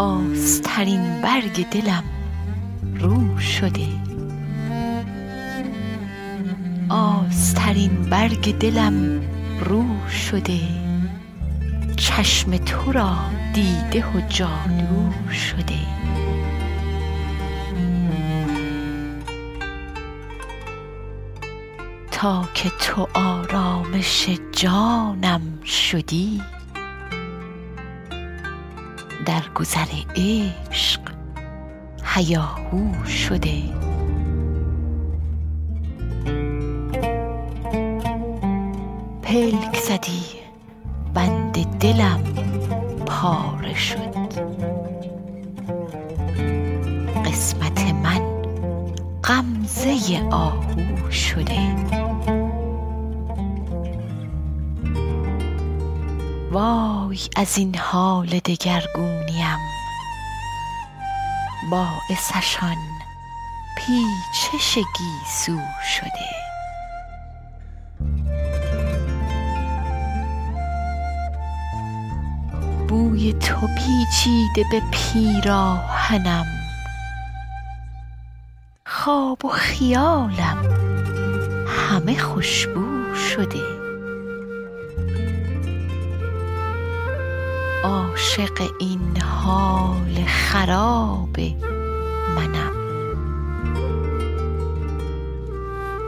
آسترین برگ دلم رو شده. آسترین برگ دلم رو شده. چشم تو را دیده و جادو شده. تا که تو آرامش جانم شدی در گذر عشق هیاهو شده. پلک زدی بند دلم پاره شد. قسمت من غمزه آهو شده. وای از این حال دگرگونیم. باعثش آن پیچش گیسو شده. بوی تو پیچیده به پیراهنم. خواب و خیالم همه خوشبو شده. عاشق این حال خراب منم.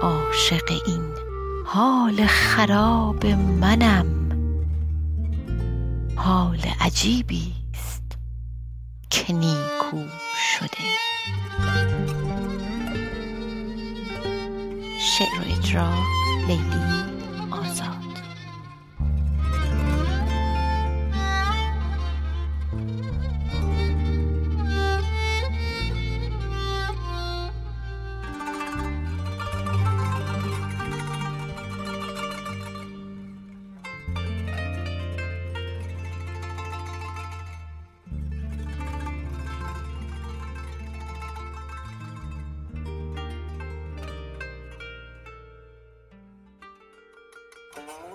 عاشق این حال خراب منم. حال عجیبیست که نیکو شده. شعر اجرا لیلی Thank.